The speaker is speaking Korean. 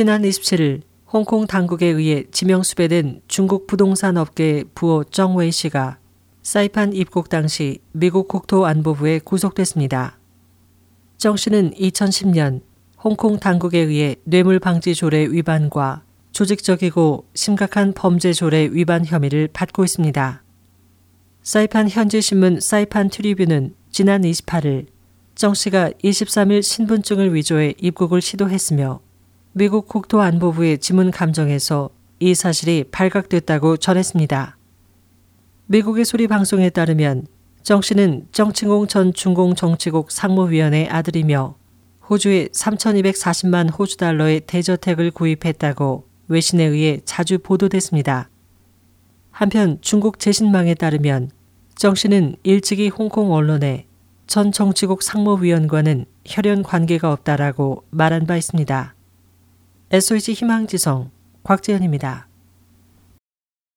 지난 27일 홍콩 당국에 의해 지명수배된 중국 부동산 업계 부호 정웨이 씨가 사이판 입국 당시 미국 국토안보부에 구속됐습니다. 정 씨는 2010년 홍콩 당국에 의해 뇌물방지 조례 위반과 조직적이고 심각한 범죄 조례 위반 혐의를 받고 있습니다. 사이판 현지 신문 사이판 트리뷰는 지난 28일 정 씨가 23일 신분증을 위조해 입국을 시도했으며 미국 국토안보부의 지문 감정에서 이 사실이 발각됐다고 전했습니다. 미국의 소리 방송에 따르면 정 씨는 정칭홍 전 중공 정치국 상무위원의 아들이며 호주에 3,240만 호주 달러의 대저택을 구입했다고 외신에 의해 자주 보도됐습니다. 한편 중국 재신망에 따르면 정 씨는 일찍이 홍콩 언론에 전 정치국 상무위원과는 혈연 관계가 없다라고 말한 바 있습니다. SOH 희망지성 곽재현입니다.